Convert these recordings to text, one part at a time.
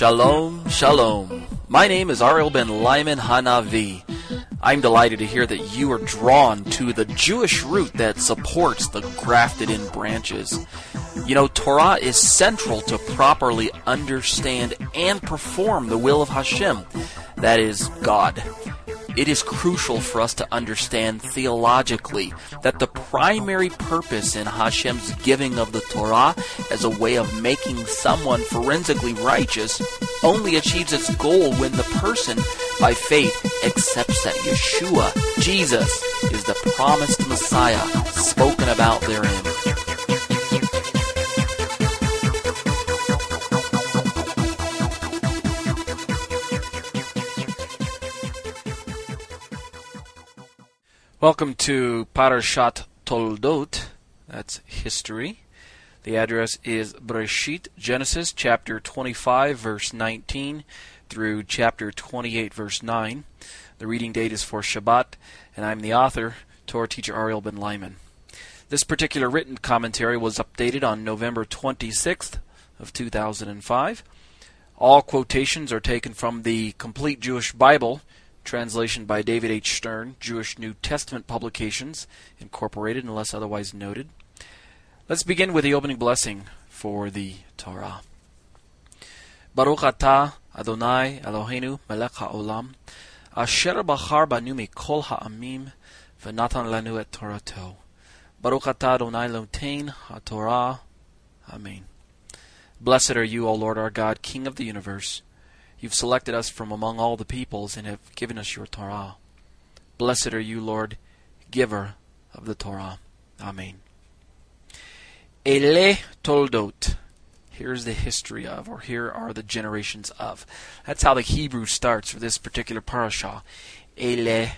Shalom, shalom. My name is Ariel ben Lyman Hanavi. I'm delighted to hear that you are drawn to the Jewish root that supports the grafted in branches. You know, Torah is central to properly understand and perform the will of Hashem, that is, God it is crucial for us to understand theologically that the primary purpose in Hashem's giving of the Torah as a way of making someone forensically righteous only achieves its goal when the person, by faith, accepts that Yeshua, Jesus, is the promised Messiah spoken about therein. Welcome to Parashat Toldot. That's history. The address is Breshit, Genesis chapter 25, verse 19 through chapter 28, verse 9. The reading date is for Shabbat, and I'm the author, Torah teacher Ariel Ben Lyman. This particular written commentary was updated on November 26th of 2005. All quotations are taken from the Complete Jewish Bible, Translation by David H. Stern, Jewish New Testament Publications, Incorporated, unless otherwise noted. Let's begin with the opening blessing for the Torah. Baruch atah Adonai Eloheinu melech haolam, asher bachar banu mikol ha'amim, v'natan lanu et Torato. Baruch atah Adonai lotein ha'torah. Amen. Blessed are you, O Lord our God, King of the universe, You've selected us from among all the peoples and have given us your Torah. Blessed are you, Lord, giver of the Torah. Amen. Ele Toldot. Here's the history of, or here are the generations of. That's how the Hebrew starts for this particular parasha. Ele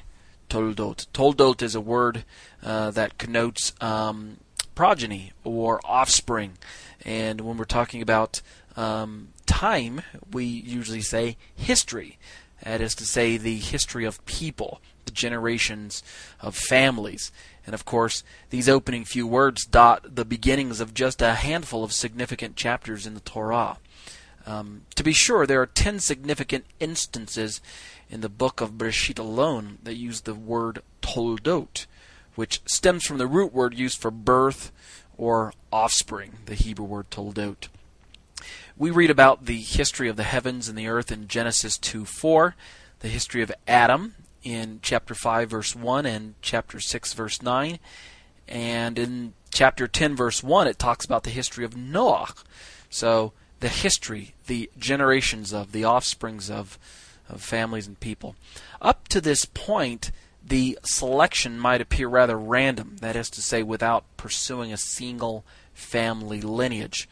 Toldot. Toldot is a word uh, that connotes um, progeny or offspring. And when we're talking about um, time, we usually say history. That is to say, the history of people, the generations of families. And of course, these opening few words dot the beginnings of just a handful of significant chapters in the Torah. Um, to be sure, there are ten significant instances in the book of Bereshit alone that use the word toldot, which stems from the root word used for birth or offspring, the Hebrew word toldot. We read about the history of the heavens and the earth in Genesis 2 4, the history of Adam in chapter 5, verse 1, and chapter 6, verse 9. And in chapter 10, verse 1, it talks about the history of Noah. So, the history, the generations of, the offsprings of, of families and people. Up to this point, the selection might appear rather random, that is to say, without pursuing a single family lineage.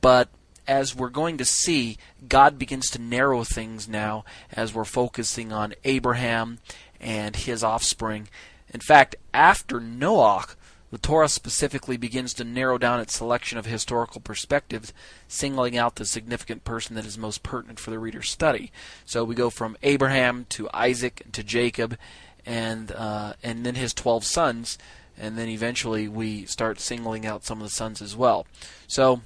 But as we're going to see, God begins to narrow things now as we're focusing on Abraham and his offspring. In fact, after Noah, the Torah specifically begins to narrow down its selection of historical perspectives, singling out the significant person that is most pertinent for the reader's study. So we go from Abraham to Isaac to Jacob, and uh, and then his twelve sons, and then eventually we start singling out some of the sons as well. So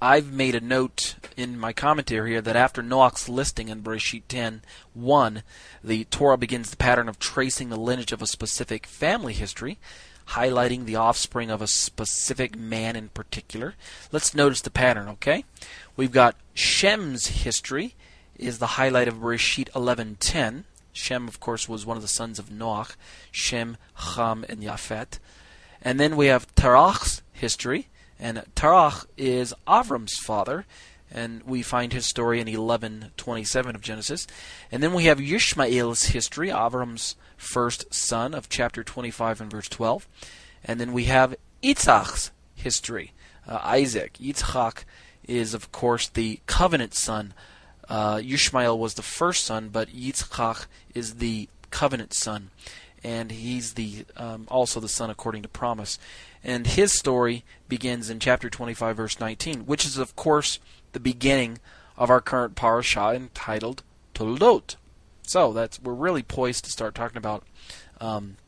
I've made a note in my commentary here that after Noach's listing in Bereshit 10 1, the Torah begins the pattern of tracing the lineage of a specific family history, highlighting the offspring of a specific man in particular. Let's notice the pattern, okay? We've got Shem's history is the highlight of Bereshit 11:10. Shem, of course, was one of the sons of Noach, Shem, Ham, and Yafet. And then we have Terach's history and Terach is Avram's father, and we find his story in 11:27 of Genesis. And then we have Yishmael's history, Avram's first son of chapter 25 and verse 12. And then we have Yitzhak's history, uh, Isaac. Yitzchak is of course the covenant son. Uh, Yishmael was the first son, but Yitzchak is the covenant son, and he's the um, also the son according to promise. And his story begins in chapter 25, verse 19, which is, of course, the beginning of our current parasha entitled Toldot. So that's we're really poised to start talking about um,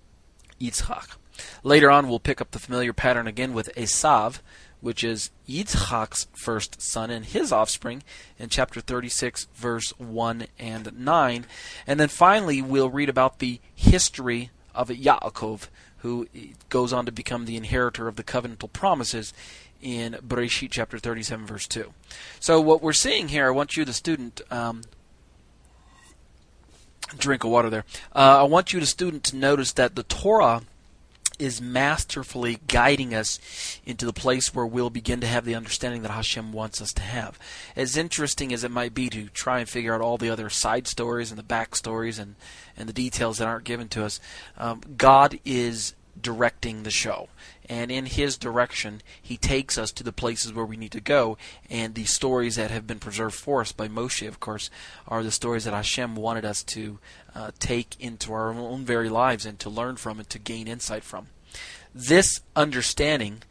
Yitzchak. Later on, we'll pick up the familiar pattern again with Esav, which is Yitzchak's first son and his offspring in chapter 36, verse 1 and 9. And then finally, we'll read about the history of Yaakov, who goes on to become the inheritor of the covenantal promises in Bereshit chapter 37, verse 2. So, what we're seeing here, I want you, the student, um, drink of water there. Uh, I want you, the student, to notice that the Torah is masterfully guiding us into the place where we'll begin to have the understanding that Hashem wants us to have. As interesting as it might be to try and figure out all the other side stories and the back stories and, and the details that aren't given to us, um, God is directing the show. And in His direction, He takes us to the places where we need to go. And the stories that have been preserved for us by Moshe, of course, are the stories that Hashem wanted us to uh, take into our own very lives and to learn from and to gain insight from. This understanding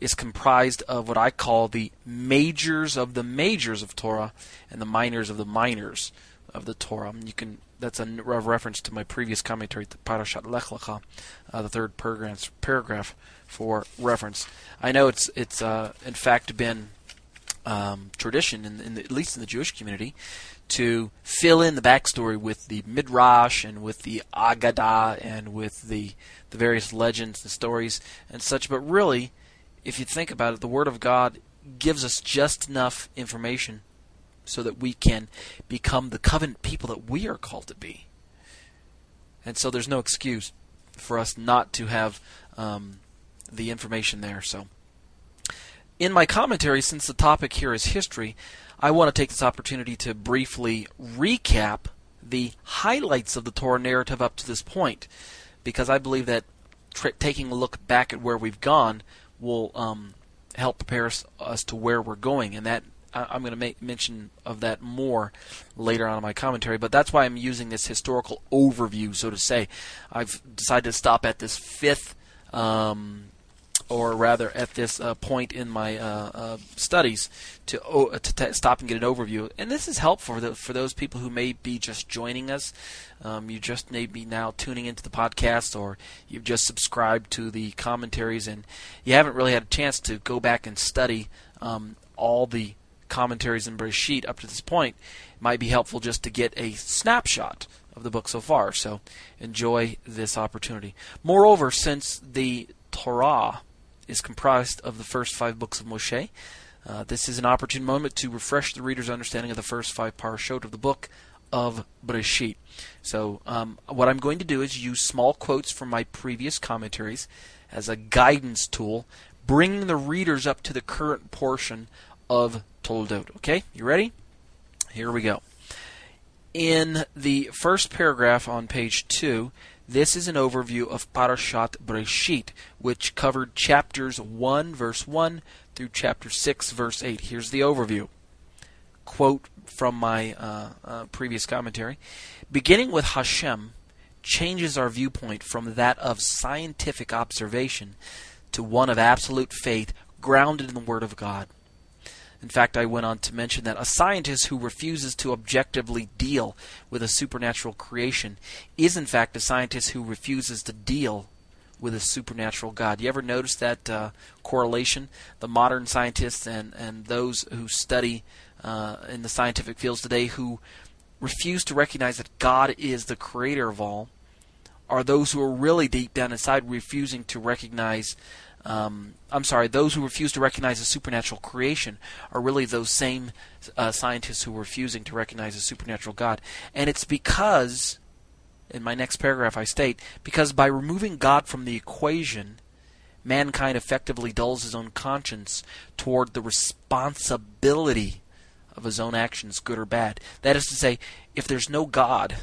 is comprised of what I call the majors of the majors of Torah and the minors of the minors of the Torah. You can that's a reference to my previous commentary, the Parashat Lech Lecha, uh, the third paragraph, paragraph for reference. I know it's it's uh, in fact been um, tradition, in, in the, at least in the Jewish community, to fill in the backstory with the midrash and with the Agadah and with the the various legends and stories and such. But really, if you think about it, the Word of God gives us just enough information so that we can become the covenant people that we are called to be. And so there's no excuse for us not to have um, the information there. So, in my commentary, since the topic here is history, I want to take this opportunity to briefly recap the highlights of the Torah narrative up to this point, because I believe that taking a look back at where we've gone will um, help prepare us, us to where we're going, and that I'm going to make mention of that more later on in my commentary, but that's why I'm using this historical overview, so to say. I've decided to stop at this fifth, um, or rather at this uh, point in my uh, uh, studies to to t- stop and get an overview. And this is helpful for, the, for those people who may be just joining us. Um, you just may be now tuning into the podcast, or you've just subscribed to the commentaries, and you haven't really had a chance to go back and study um, all the commentaries in Bereshit up to this point, it might be helpful just to get a snapshot of the book so far. So enjoy this opportunity. Moreover, since the Torah is comprised of the first five books of Moshe, uh, this is an opportune moment to refresh the reader's understanding of the first five parashot of the book of Bereshit. So, um, what I'm going to do is use small quotes from my previous commentaries as a guidance tool, bringing the readers up to the current portion of Toldot. Okay, you ready? Here we go. In the first paragraph on page 2, this is an overview of Parashat Breshit, which covered chapters 1, verse 1 through chapter 6, verse 8. Here's the overview. Quote from my uh, uh, previous commentary Beginning with Hashem changes our viewpoint from that of scientific observation to one of absolute faith grounded in the Word of God. In fact, I went on to mention that a scientist who refuses to objectively deal with a supernatural creation is, in fact, a scientist who refuses to deal with a supernatural God. You ever notice that uh, correlation? The modern scientists and, and those who study uh, in the scientific fields today who refuse to recognize that God is the creator of all are those who are really deep down inside refusing to recognize um, I'm sorry, those who refuse to recognize a supernatural creation are really those same uh, scientists who are refusing to recognize a supernatural God. And it's because, in my next paragraph I state, because by removing God from the equation, mankind effectively dulls his own conscience toward the responsibility of his own actions, good or bad. That is to say, if there's no God,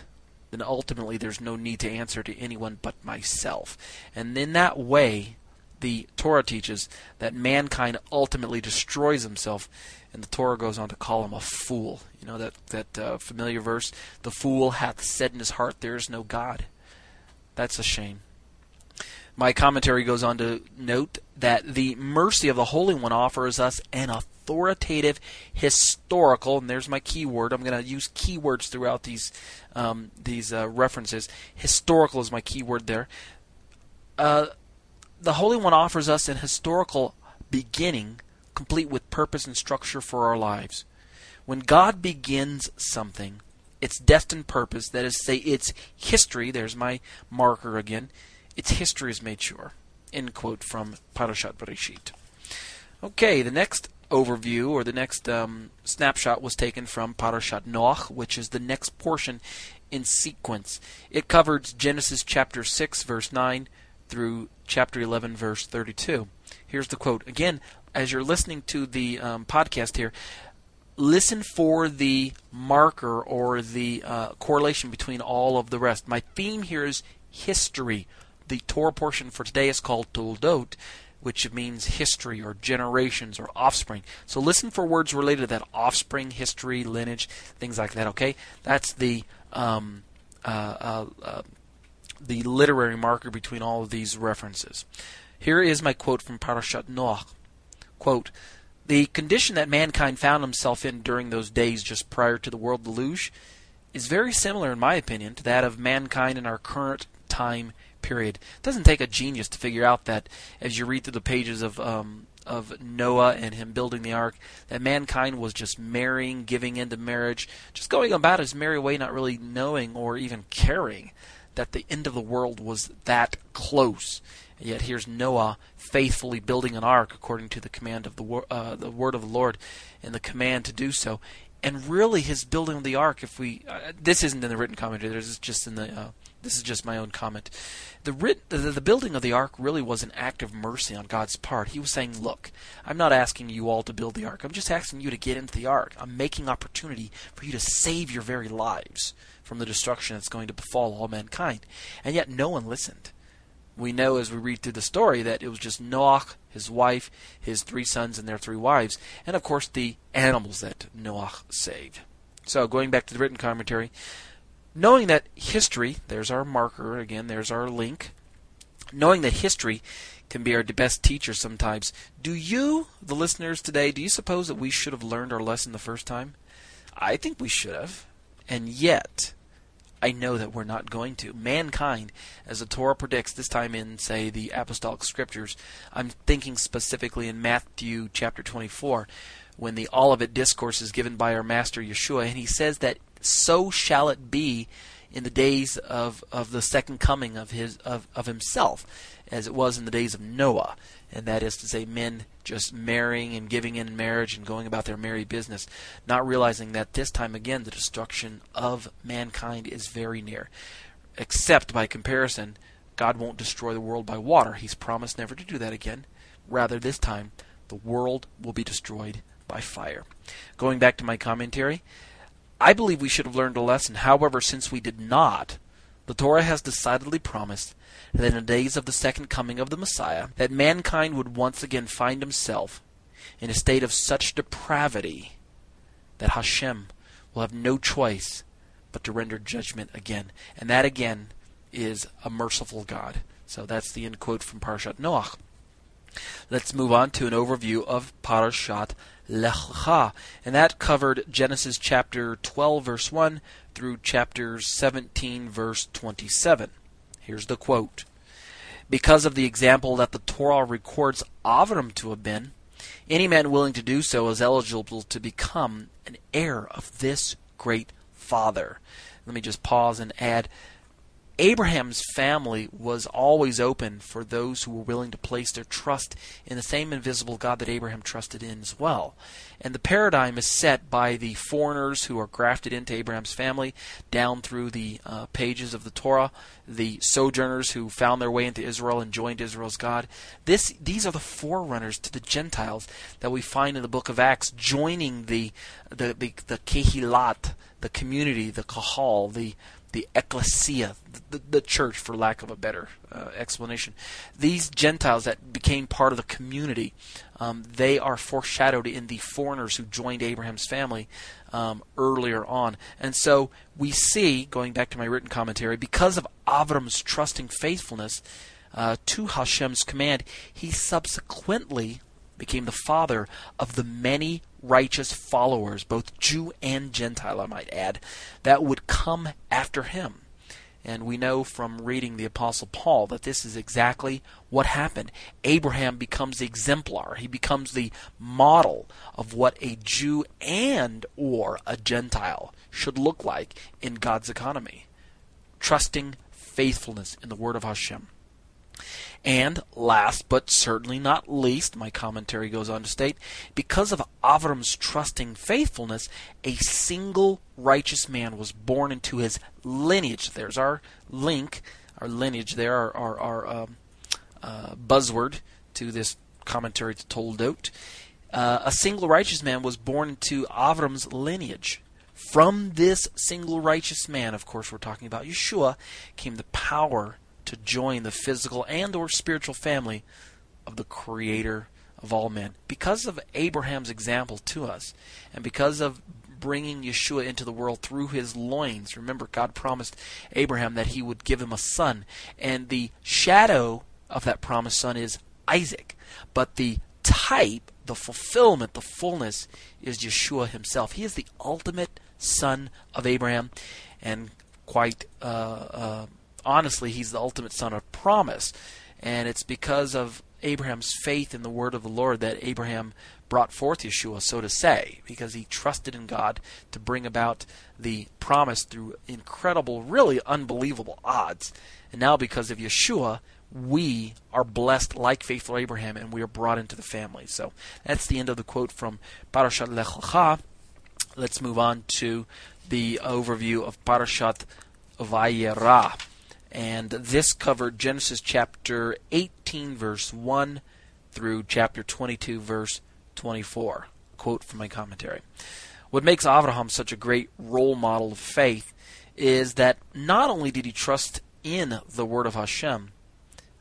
then ultimately there's no need to answer to anyone but myself. And in that way, the Torah teaches that mankind ultimately destroys himself, and the Torah goes on to call him a fool. You know that that uh, familiar verse: "The fool hath said in his heart, There is no God." That's a shame. My commentary goes on to note that the mercy of the Holy One offers us an authoritative, historical, and there's my keyword. I'm going to use keywords throughout these um, these uh, references. Historical is my keyword there. Uh, the Holy One offers us an historical beginning complete with purpose and structure for our lives. When God begins something, its destined purpose, that is, say, its history, there's my marker again, its history is made sure. End quote from Parashat Bereshit. Okay, the next overview or the next um, snapshot was taken from Parashat Noach, which is the next portion in sequence. It covers Genesis chapter 6, verse 9 through chapter 11, verse 32. Here's the quote. Again, as you're listening to the um, podcast here, listen for the marker or the uh, correlation between all of the rest. My theme here is history. The Torah portion for today is called Toldot, which means history or generations or offspring. So listen for words related to that offspring, history, lineage, things like that. Okay, that's the um, uh, uh, uh, the literary marker between all of these references. Here is my quote from Parashat Noach. Quote, the condition that mankind found himself in during those days just prior to the world deluge is very similar, in my opinion, to that of mankind in our current time period. It doesn't take a genius to figure out that as you read through the pages of um, of Noah and him building the ark, that mankind was just marrying, giving into marriage, just going about his merry way, not really knowing or even caring that the end of the world was that close. And yet here's Noah faithfully building an ark according to the command of the uh, the word of the Lord and the command to do so. And really, his building of the ark, if we uh, this isn't in the written commentary, this is just in the uh, this is just my own comment. The, writ, the, the building of the ark really was an act of mercy on God's part. He was saying, "Look, I'm not asking you all to build the ark. I'm just asking you to get into the ark. I'm making opportunity for you to save your very lives from the destruction that's going to befall all mankind." And yet, no one listened we know as we read through the story that it was just Noach, his wife, his three sons, and their three wives, and of course the animals that Noach saved. So going back to the written commentary, knowing that history, there's our marker again, there's our link, knowing that history can be our best teacher sometimes, do you, the listeners today, do you suppose that we should have learned our lesson the first time? I think we should have. And yet, I know that we're not going to. Mankind, as the Torah predicts, this time in, say, the Apostolic Scriptures, I'm thinking specifically in Matthew chapter 24, when the Olivet Discourse is given by our Master Yeshua, and he says that so shall it be in the days of, of the second coming of his of, of himself, as it was in the days of Noah and that is to say, men just marrying and giving in marriage and going about their merry business, not realizing that this time again the destruction of mankind is very near. Except by comparison, God won't destroy the world by water. He's promised never to do that again. Rather, this time, the world will be destroyed by fire. Going back to my commentary, I believe we should have learned a lesson. However, since we did not, the Torah has decidedly promised that in the days of the second coming of the Messiah, that mankind would once again find himself in a state of such depravity that Hashem will have no choice but to render judgment again. And that again is a merciful God. So that's the end quote from Parashat Noach. Let's move on to an overview of Parashat Lech Lecha, and that covered Genesis chapter 12 verse 1 through chapter 17 verse 27. Here's the quote. Because of the example that the Torah records Avram to have been, any man willing to do so is eligible to become an heir of this great father. Let me just pause and add Abraham's family was always open for those who were willing to place their trust in the same invisible God that Abraham trusted in as well. And the paradigm is set by the foreigners who are grafted into Abraham's family down through the uh, pages of the Torah, the sojourners who found their way into Israel and joined Israel's God. This, these are the forerunners to the Gentiles that we find in the book of Acts joining the, the, the, the Kehilat, the community, the Kahal, the the ecclesia, the, the, church, for lack of a better uh, explanation. These Gentiles that became part of the community, um, they are foreshadowed in the foreigners who joined Abraham's family um, earlier on. And so we see, going back to my written commentary, because of Avram's trusting faithfulness uh, to Hashem's command, he subsequently became the father of the many righteous followers, both Jew and Gentile, I might add, that would come after him. And we know from reading the Apostle Paul that this is exactly what happened. Abraham becomes the exemplar. He becomes the model of what a Jew and or a Gentile should look like in God's economy. Trusting faithfulness in the word of Hashem. And last but certainly not least, my commentary goes on to state, because of Avram's trusting faithfulness, a single righteous man was born into his lineage. There's our link, our lineage there, our, our, our um, uh, buzzword to this commentary to Toldot. Uh, a single righteous man was born into Avram's lineage. From this single righteous man, of course, we're talking about Yeshua, came the power to join the physical and or spiritual family of the creator of all men. Because of Abraham's example to us and because of bringing Yeshua into the world through his loins remember God promised Abraham that he would give him a son. And the shadow of that promised son is Isaac. But the type the fulfillment the fullness is Yeshua himself. He is the ultimate son of Abraham and quite uh, uh, honestly, he's the ultimate son of promise. And it's because of Abraham's faith in the word of the Lord that Abraham brought forth Yeshua, so to say, because he trusted in God to bring about the promise through incredible, really unbelievable odds. And now, because of Yeshua, we are blessed like faithful Abraham and we are brought into the family. So that's the end of the quote from Parashat Lech. Let's move on to the overview of Parashat Vayera. And this covered Genesis chapter 18, verse 1 through chapter 22, verse 24. Quote from my commentary. What makes Abraham such a great role model of faith is that not only did he trust in the word of Hashem,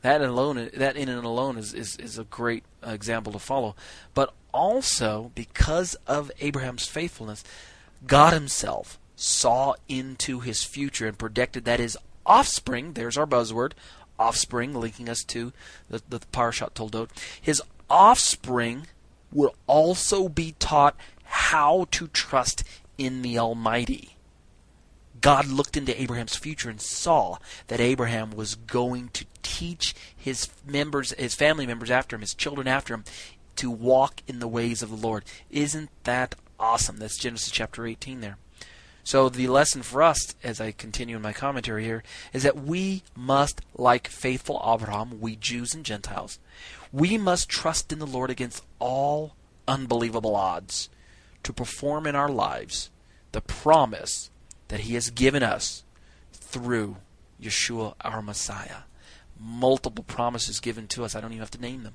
that alone, that in and alone is, is, is a great example to follow, but also because of Abraham's faithfulness, God Himself saw into his future and predicted that his offspring, there's our buzzword, offspring, linking us to the, the Parashat Toldot, his offspring will also be taught how to trust in the Almighty. God looked into Abraham's future and saw that Abraham was going to teach his members, his family members after him, his children after him, to walk in the ways of the Lord. Isn't that awesome? That's Genesis chapter 18 there. So the lesson for us, as I continue in my commentary here, is that we must, like faithful Abraham, we Jews and Gentiles, we must trust in the Lord against all unbelievable odds to perform in our lives the promise that He has given us through Yeshua, our Messiah. Multiple promises given to us. I don't even have to name them.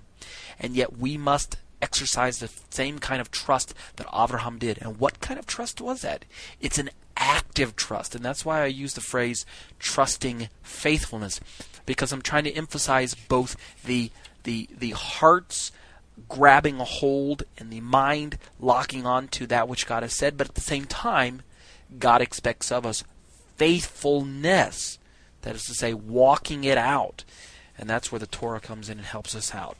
And yet we must exercise the same kind of trust that Abraham did. And what kind of trust was that? It's an active trust. And that's why I use the phrase trusting faithfulness, because I'm trying to emphasize both the, the, the heart's grabbing a hold and the mind locking on to that which God has said, but at the same time, God expects of us faithfulness. That is to say, walking it out. And that's where the Torah comes in and helps us out.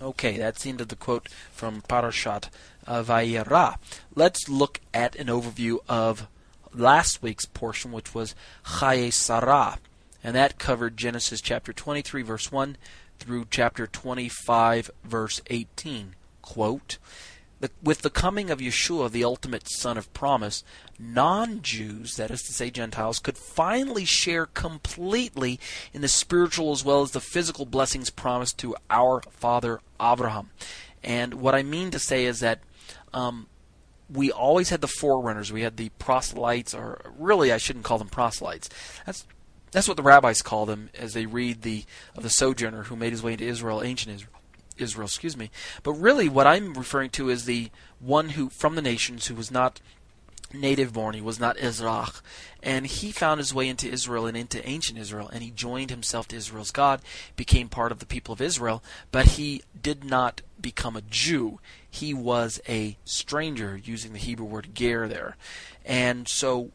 Okay, that's the end of the quote from Parashat Vayera. Let's look at an overview of last week's portion, which was Chaye Sarah, and that covered Genesis chapter 23, verse 1 through chapter 25, verse 18. Quote, with the coming of Yeshua, the ultimate Son of promise, non Jews, that is to say Gentiles, could finally share completely in the spiritual as well as the physical blessings promised to our father Abraham. And what I mean to say is that um, we always had the forerunners. We had the proselytes, or really, I shouldn't call them proselytes. That's that's what the rabbis call them as they read the of the sojourner who made his way into Israel, ancient Israel. Israel, excuse me. But really, what I'm referring to is the one who from the nations who was not native born. He was not Ezrach. And he found his way into Israel and into ancient Israel, and he joined himself to Israel's God, became part of the people of Israel, but he did not become a Jew. He was a stranger, using the Hebrew word ger there. And so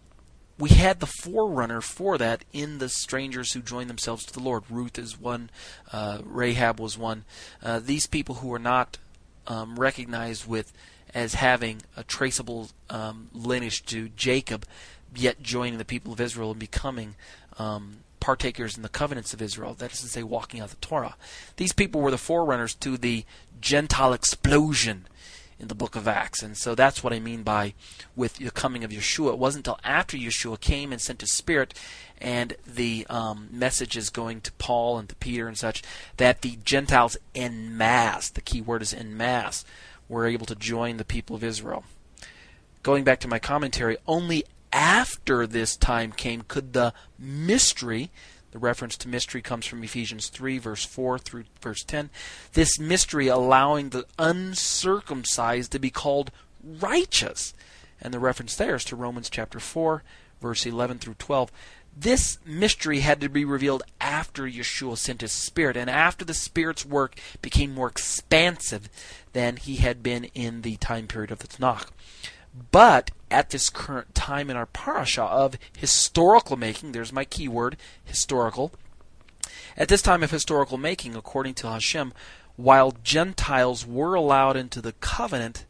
we had the forerunner for that in the strangers who joined themselves to the Lord. Ruth is one, uh, Rahab was one. Uh, these people who were not um, recognized with as having a traceable um, lineage to Jacob, yet joining the people of Israel and becoming um, partakers in the covenants of Israel. That is to say, walking out the Torah. These people were the forerunners to the Gentile explosion in the book of Acts. And so that's what I mean by with the coming of Yeshua. It wasn't until after Yeshua came and sent his Spirit and the um, messages going to Paul and to Peter and such that the Gentiles en masse, the key word is en masse, were able to join the people of Israel. Going back to my commentary, only after this time came could the mystery the reference to mystery comes from Ephesians 3, verse 4 through verse 10. This mystery allowing the uncircumcised to be called righteous. And the reference there is to Romans chapter 4, verse 11 through 12. This mystery had to be revealed after Yeshua sent his Spirit, and after the Spirit's work became more expansive than he had been in the time period of the Tanakh. But at this current time in our parasha of historical making, there's my keyword, historical. At this time of historical making, according to Hashem, while Gentiles were allowed into the covenant,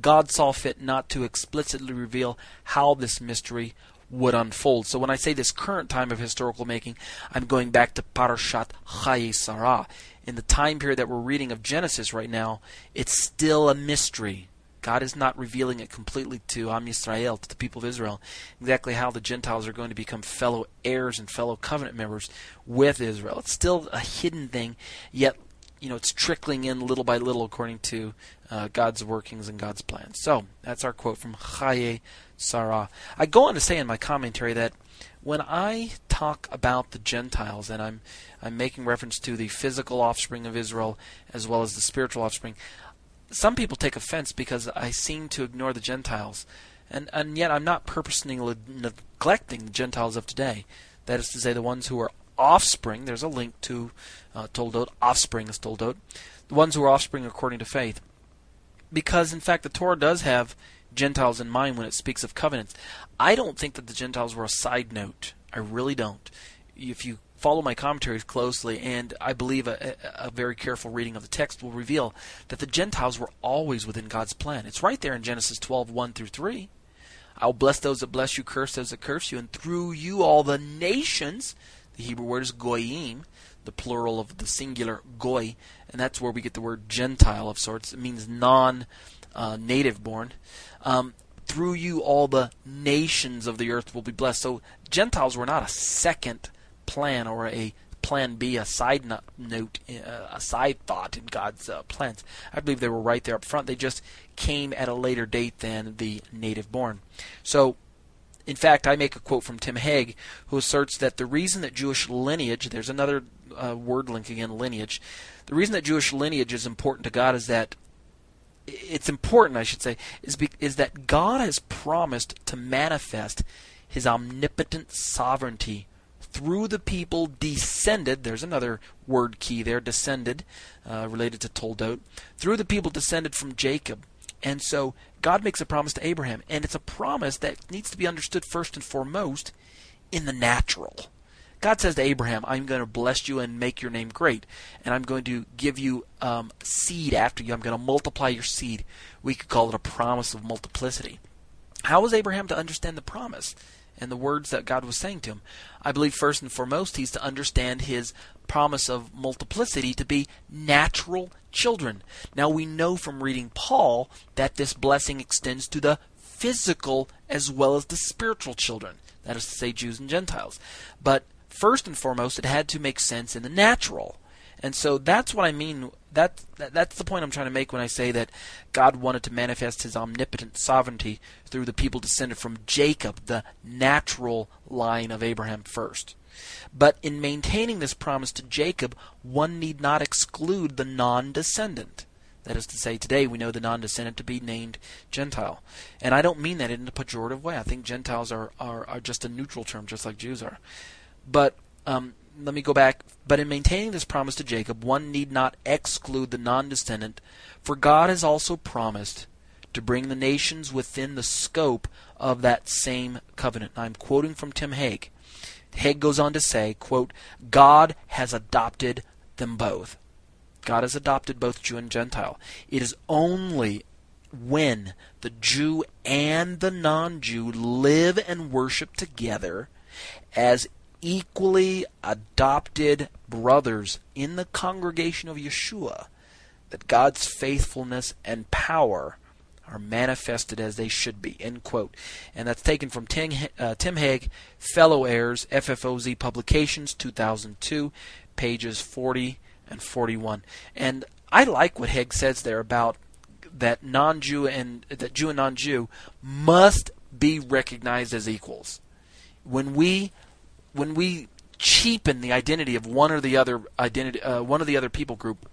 God saw fit not to explicitly reveal how this mystery would unfold. So when I say this current time of historical making, I'm going back to Parashat Chayei Sarah. In the time period that we're reading of Genesis right now, it's still a mystery. God is not revealing it completely to Am Yisrael, to the people of Israel, exactly how the Gentiles are going to become fellow heirs and fellow covenant members with Israel. It's still a hidden thing, yet you know it's trickling in little by little according to uh, God's workings and God's plans. So that's our quote from Chayei Sarah. I go on to say in my commentary that when I talk about the Gentiles, and I'm I'm making reference to the physical offspring of Israel as well as the spiritual offspring, some people take offense because I seem to ignore the Gentiles, and and yet I'm not purposely neglecting the Gentiles of today. That is to say, the ones who are offspring. There's a link to uh, Toldot. Offspring is Toldot. The ones who are offspring according to faith, because in fact the Torah does have Gentiles in mind when it speaks of covenants. I don't think that the Gentiles were a side note. I really don't. If you follow my commentaries closely, and I believe a, a, very careful reading of the text will reveal that the Gentiles were always within God's plan. It's right there in Genesis 12, 1 through 3. I'll bless those that bless you, curse those that curse you, and through you all the nations, the Hebrew word is goyim, the plural of the singular goy, and that's where we get the word Gentile of sorts. It means non uh, native born. Um, through you all the nations of the earth will be blessed. So Gentiles were not a second plan or a plan B, a side note, uh, a side thought in God's uh, plans. I believe they were right there up front. They just came at a later date than the native born. So, in fact, I make a quote from Tim Hegg, who asserts that the reason that Jewish lineage, there's another uh, word link again, lineage, the reason that Jewish lineage is important to God is that it's important, I should say, is be, is that God has promised to manifest His omnipotent sovereignty through the people descended, there's another word key there, descended, uh, related to Toldot, through the people descended from Jacob. And so God makes a promise to Abraham, and it's a promise that needs to be understood first and foremost in the natural. God says to Abraham, I'm going to bless you and make your name great, and I'm going to give you um, seed after you. I'm going to multiply your seed. We could call it a promise of multiplicity. How was Abraham to understand the promise? And the words that God was saying to him. I believe first and foremost he's to understand his promise of multiplicity to be natural children. Now we know from reading Paul that this blessing extends to the physical as well as the spiritual children. That is to say, Jews and Gentiles. But first and foremost, it had to make sense in the natural. And so that's what I mean. That, that, that's the point I'm trying to make when I say that God wanted to manifest His omnipotent sovereignty through the people descended from Jacob, the natural line of Abraham first. But in maintaining this promise to Jacob, one need not exclude the non-descendant. That is to say, today we know the non-descendant to be named Gentile, and I don't mean that in a pejorative way. I think Gentiles are are, are just a neutral term, just like Jews are. But um, let me go back. But in maintaining this promise to Jacob, one need not exclude the non descendant, for God has also promised to bring the nations within the scope of that same covenant. I'm quoting from Tim Hegg. Hegg goes on to say, quote, God has adopted them both. God has adopted both Jew and Gentile. It is only when the Jew and the non Jew live and worship together as equally adopted brothers in the congregation of Yeshua, that God's faithfulness and power are manifested as they should be. End quote. And that's taken from Tim, uh, Tim Hegg, Fellow Heirs, FFOZ Publications, 2002, pages 40 and 41. And I like what Hegg says there about that non-Jew and that Jew and non-Jew must be recognized as equals. When we when we cheapen the identity of one or the other identity uh, one or the other people group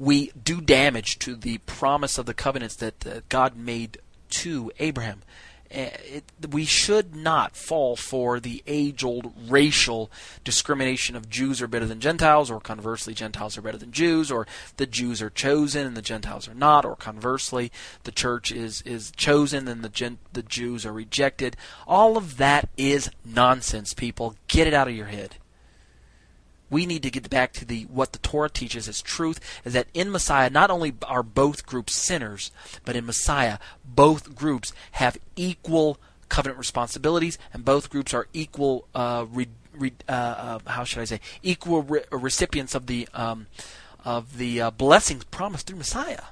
we do damage to the promise of the covenants that uh, God made to Abraham. Uh, it, we should not fall for the age old racial discrimination of Jews are better than Gentiles, or conversely, Gentiles are better than Jews, or the Jews are chosen and the Gentiles are not, or conversely, the church is, is chosen and the, gen, the Jews are rejected. All of that is nonsense, people. Get it out of your head we need to get back to the what the Torah teaches as truth is that in Messiah not only are both groups sinners, but in Messiah both groups have equal covenant responsibilities, and both groups are equal. Uh, re, re, uh, uh, how should I say? Equal re- recipients of the um, of the uh, blessings promised through Messiah.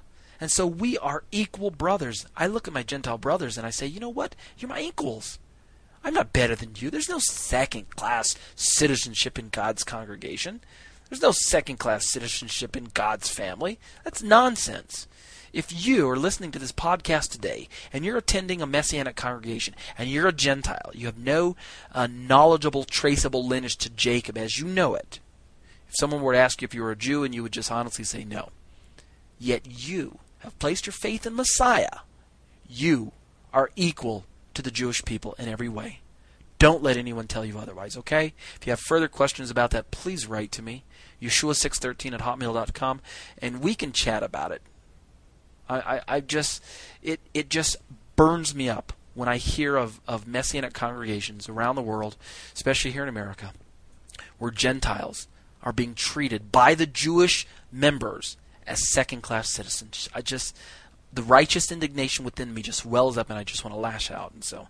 And so we are equal brothers. I look at my Gentile brothers and I say, you know what? You're my equals. I'm not better than you. There's no second class citizenship in God's congregation. There's no second class citizenship in God's family. That's nonsense. If you are listening to this podcast today and you're attending a messianic congregation and you're a Gentile, you have no uh, knowledgeable, traceable lineage to Jacob as you know it. If someone were to ask you if you were a Jew and you would just honestly say no, yet you have placed your faith in Messiah, you are equal to the Jewish people in every way. Don't let anyone tell you otherwise, okay? If you have further questions about that, please write to me, Yeshua613 at hotmail.com, and we can chat about it. I, I, I just, it, it just burns me up when I hear of, of Messianic congregations around the world, especially here in America, where Gentiles are being treated by the Jewish members as second class citizens. I just, the righteous indignation within me just wells up, and I just want to lash out. And so,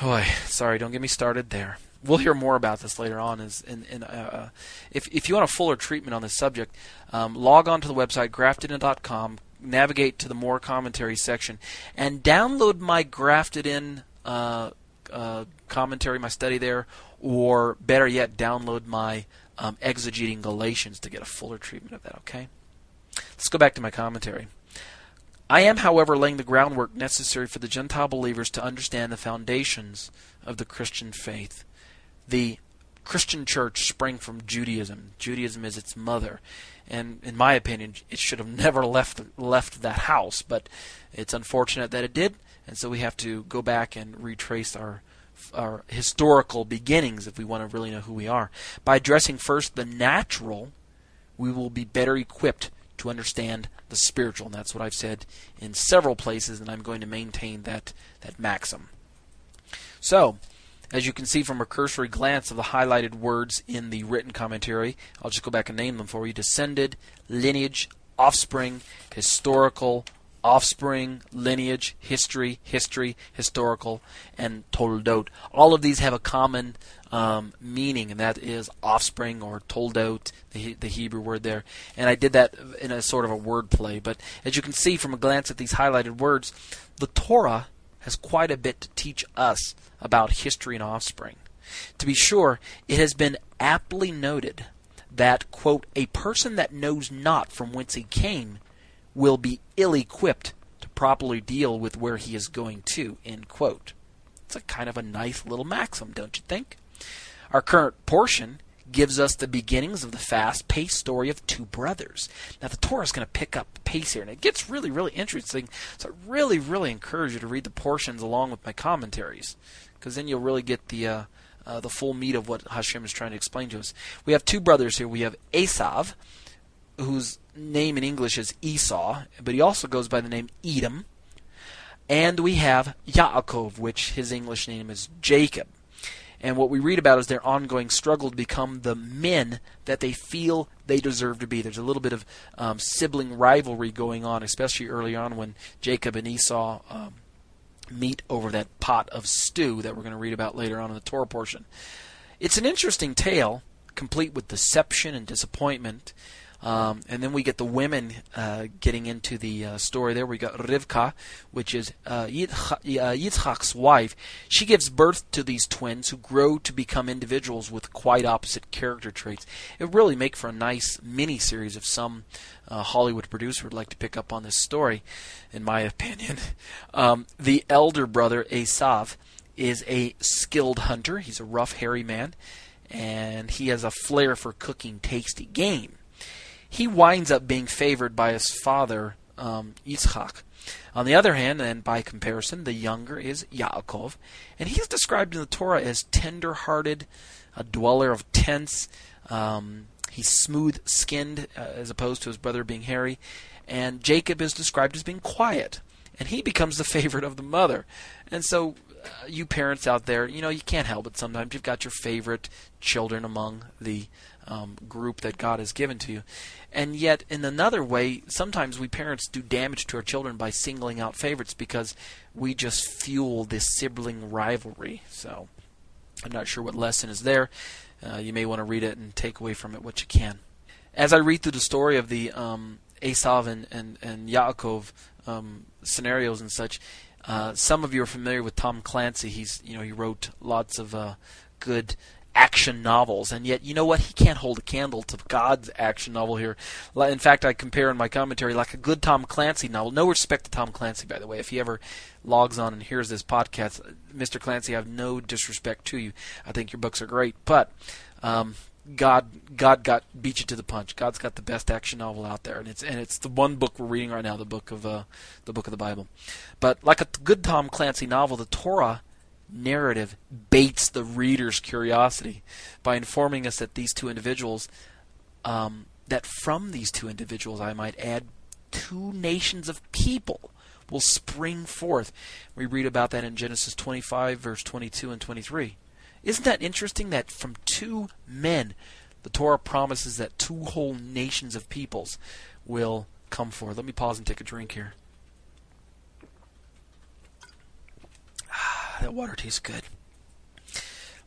boy, sorry, don't get me started there. We'll hear more about this later on. Is in, in uh, uh, if if you want a fuller treatment on this subject, um, log on to the website graftedin.com, navigate to the more commentary section, and download my grafted in uh, uh, commentary, my study there, or better yet, download my um, exegeting Galatians to get a fuller treatment of that. Okay, let's go back to my commentary. I am, however, laying the groundwork necessary for the Gentile believers to understand the foundations of the Christian faith. The Christian church sprang from Judaism. Judaism is its mother, and in my opinion, it should have never left left that house. But it's unfortunate that it did, and so we have to go back and retrace our our historical beginnings if we want to really know who we are. By addressing first the natural, we will be better equipped to understand the spiritual. And that's what I've said in several places, and I'm going to maintain that, that maxim. So, as you can see from a cursory glance of the highlighted words in the written commentary, I'll just go back and name them for you descended, lineage, offspring, historical, offspring, lineage, history, history, historical, and toldot. All of these have a common um, meaning, and that is offspring or toldot, the, the Hebrew word there. And I did that in a sort of a word play. But as you can see from a glance at these highlighted words, the Torah has quite a bit to teach us about history and offspring. To be sure, it has been aptly noted that, quote, a person that knows not from whence he came will be ill equipped to properly deal with where he is going to, end quote. It's a kind of a nice little maxim, don't you think? Our current portion gives us the beginnings of the fast paced story of two brothers. Now, the Torah is going to pick up pace here, and it gets really, really interesting. So, I really, really encourage you to read the portions along with my commentaries, because then you'll really get the. Uh, uh, the full meat of what Hashem is trying to explain to us. We have two brothers here. We have Esav, whose name in English is Esau, but he also goes by the name Edom. And we have Yaakov, which his English name is Jacob. And what we read about is their ongoing struggle to become the men that they feel they deserve to be. There's a little bit of um, sibling rivalry going on, especially early on when Jacob and Esau um, meet over that pot of stew that we're going to read about later on in the Torah portion. It's an interesting tale, complete with deception and disappointment. Um, and then we get the women uh, getting into the uh, story there. We got Rivka, which is uh, uh, Yitzchak's wife. She gives birth to these twins who grow to become individuals with quite opposite character traits. It would really make for a nice mini series if some uh, Hollywood producer would like to pick up on this story, in my opinion. Um, the elder brother, Esav, is a skilled hunter. He's a rough, hairy man, and he has a flair for cooking tasty game he winds up being favored by his father, um, Yitzchak. On the other hand, and by comparison, the younger is Yaakov, and he is described in the Torah as tender-hearted, a dweller of tents. Um, he's smooth-skinned, uh, as opposed to his brother being hairy. And Jacob is described as being quiet, and he becomes the favorite of the mother. And so, uh, you parents out there, you know, you can't help it. Sometimes you've got your favorite children among the um, group that God has given to you. And yet, in another way, sometimes we parents do damage to our children by singling out favorites because we just fuel this sibling rivalry. So, I'm not sure what lesson is there. Uh, you may want to read it and take away from it what you can. As I read through the story of the um, Esav and, and, and Yaakov um, scenarios and such, uh, some of you are familiar with Tom Clancy. He's you know he wrote lots of uh, good action novels, and yet you know what? He can't hold a candle to God's action novel here. In fact, I compare in my commentary like a good Tom Clancy novel. No respect to Tom Clancy, by the way. If he ever logs on and hears this podcast, Mr. Clancy, I have no disrespect to you. I think your books are great, but um, God, God got beat you to the punch. God's got the best action novel out there, and it's and it's the one book we're reading right now, the book of uh, the book of the Bible. But like a good Tom Clancy novel, the Torah narrative baits the reader's curiosity by informing us that these two individuals, um, that from these two individuals, I might add, two nations of people will spring forth. We read about that in Genesis 25, verse 22 and 23. Isn't that interesting that from two men, the Torah promises that two whole nations of peoples will come forth? Let me pause and take a drink here. That water tastes good.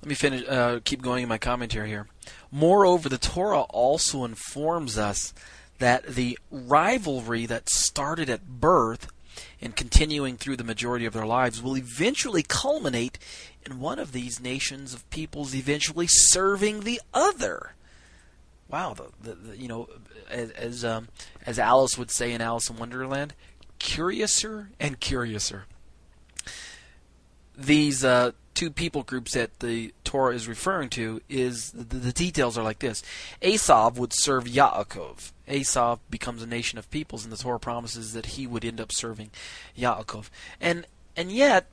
Let me finish. Uh, keep going in my commentary here. Moreover, the Torah also informs us that the rivalry that started at birth and continuing through the majority of their lives will eventually culminate in one of these nations of peoples eventually serving the other. Wow, the, the, the you know, as as, um, as Alice would say in Alice in Wonderland, curiouser and curiouser these uh, two people groups that the Torah is referring to is the, the, details are like this: Esav would serve Yaakov. Esav becomes a nation of peoples, and the Torah promises that he would end up serving Yaakov. And and yet,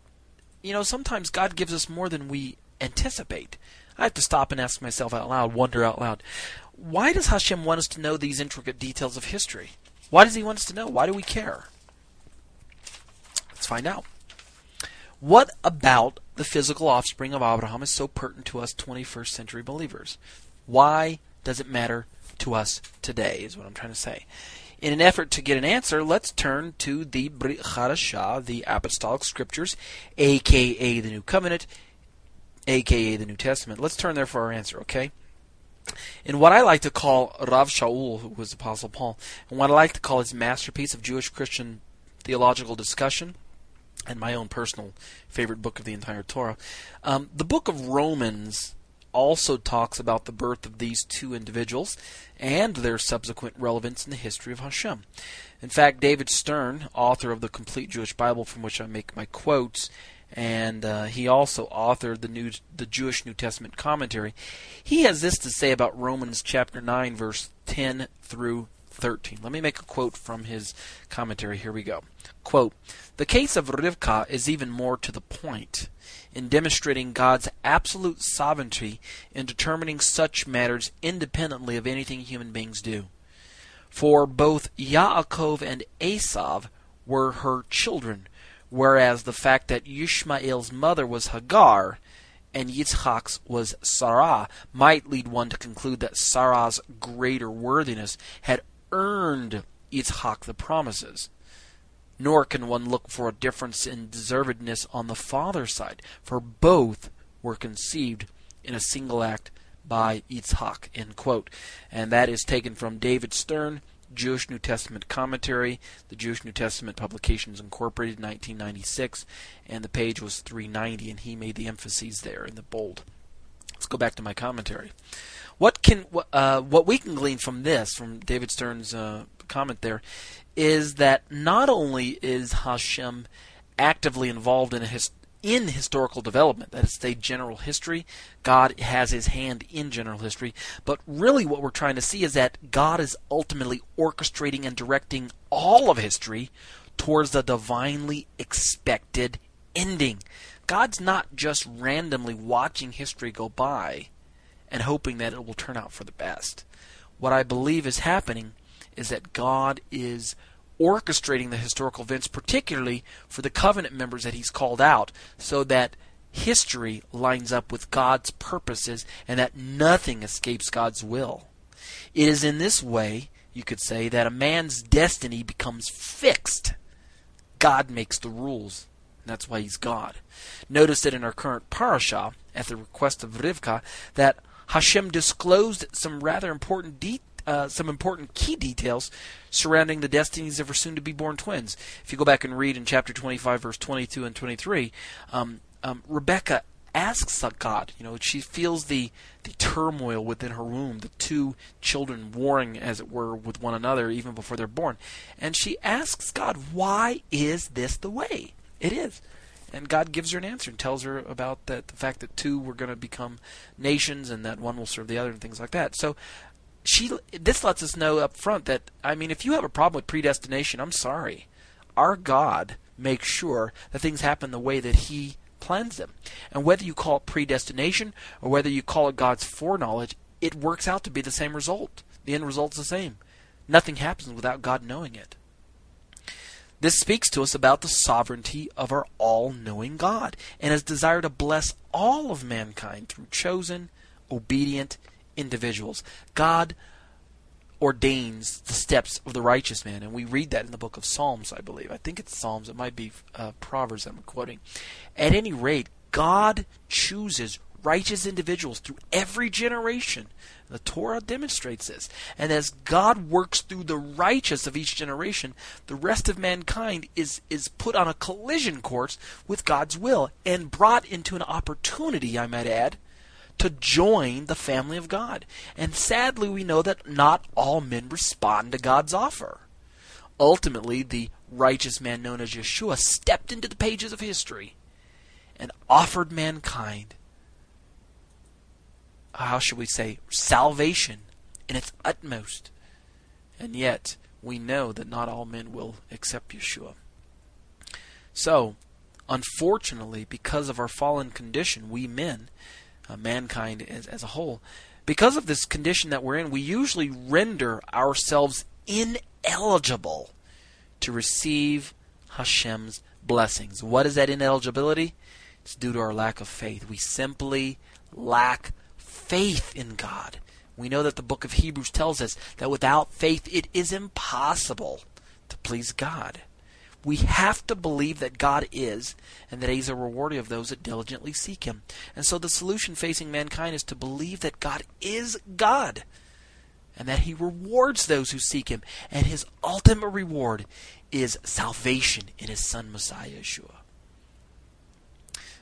you know, sometimes God gives us more than we anticipate. I have to stop and ask myself out loud, wonder out loud, why does Hashem want us to know these intricate details of history? Why does He want us to know? Why do we care? Let's find out. What about the physical offspring of Abraham is so pertinent to us 21st century believers? Why does it matter to us today, is what I'm trying to say. In an effort to get an answer, let's turn to the Brit Chadashah, the Apostolic Scriptures, aka the New Covenant, aka the New Testament. Let's turn there for our answer, okay? In what I like to call Rav Shaul, who was Apostle Paul, and what I like to call his masterpiece of Jewish Christian theological discussion, and my own personal favorite book of the entire Torah. Um, the book of Romans also talks about the birth of these two individuals and their subsequent relevance in the history of Hashem. In fact, David Stern, author of the Complete Jewish Bible, from which I make my quotes, and uh, he also authored the new the Jewish New Testament commentary. He has this to say about Romans chapter 9 verse 10 through 13. Let me make a quote from his commentary. Here we go. Quote, the case of Rivka is even more to the point in demonstrating God's absolute sovereignty in determining such matters independently of anything human beings do. For both Yaakov and Esav were her children, whereas the fact that Yishmael's mother was Hagar and Yitzchak's was Sarah might lead one to conclude that Sarah's greater worthiness had earned Yitzchak the promises. Nor can one look for a difference in deservedness on the father's side, for both were conceived in a single act by Yitzhak. End quote. And that is taken from David Stern, Jewish New Testament Commentary, the Jewish New Testament Publications Incorporated, 1996, and the page was 390, and he made the emphases there in the bold. Let's go back to my commentary. What can uh, what we can glean from this, from David Stern's uh, comment there, is that not only is Hashem actively involved in his, in historical development, that is, say, general history. God has his hand in general history. But really, what we're trying to see is that God is ultimately orchestrating and directing all of history towards the divinely expected ending. God's not just randomly watching history go by and hoping that it will turn out for the best. What I believe is happening is that God is orchestrating the historical events, particularly for the covenant members that he's called out, so that history lines up with God's purposes and that nothing escapes God's will. It is in this way, you could say, that a man's destiny becomes fixed. God makes the rules. That's why he's God. Notice that in our current parasha, at the request of Rivka, that Hashem disclosed some rather important details uh, some important key details surrounding the destinies of her soon to be born twins. If you go back and read in chapter 25, verse 22 and 23, um, um, Rebecca asks God, you know, she feels the, the turmoil within her womb, the two children warring, as it were, with one another even before they're born. And she asks God, why is this the way it is? And God gives her an answer and tells her about that the fact that two were going to become nations and that one will serve the other and things like that. So she this lets us know up front that I mean if you have a problem with predestination, I'm sorry. Our God makes sure that things happen the way that he plans them. And whether you call it predestination or whether you call it God's foreknowledge, it works out to be the same result. The end result's the same. Nothing happens without God knowing it. This speaks to us about the sovereignty of our all knowing God and his desire to bless all of mankind through chosen, obedient, individuals. God ordains the steps of the righteous man, and we read that in the book of Psalms, I believe. I think it's Psalms. It might be uh, Proverbs I'm quoting. At any rate, God chooses righteous individuals through every generation. The Torah demonstrates this. And as God works through the righteous of each generation, the rest of mankind is, is put on a collision course with God's will and brought into an opportunity, I might add, to join the family of God. And sadly, we know that not all men respond to God's offer. Ultimately, the righteous man known as Yeshua stepped into the pages of history and offered mankind, how should we say, salvation in its utmost. And yet, we know that not all men will accept Yeshua. So, unfortunately, because of our fallen condition, we men uh, mankind as, as a whole. Because of this condition that we're in, we usually render ourselves ineligible to receive Hashem's blessings. What is that ineligibility? It's due to our lack of faith. We simply lack faith in God. We know that the book of Hebrews tells us that without faith it is impossible to please God. We have to believe that God is, and that He's a rewarder of those that diligently seek Him. And so the solution facing mankind is to believe that God is God, and that He rewards those who seek Him, and His ultimate reward is salvation in His Son Messiah Yeshua.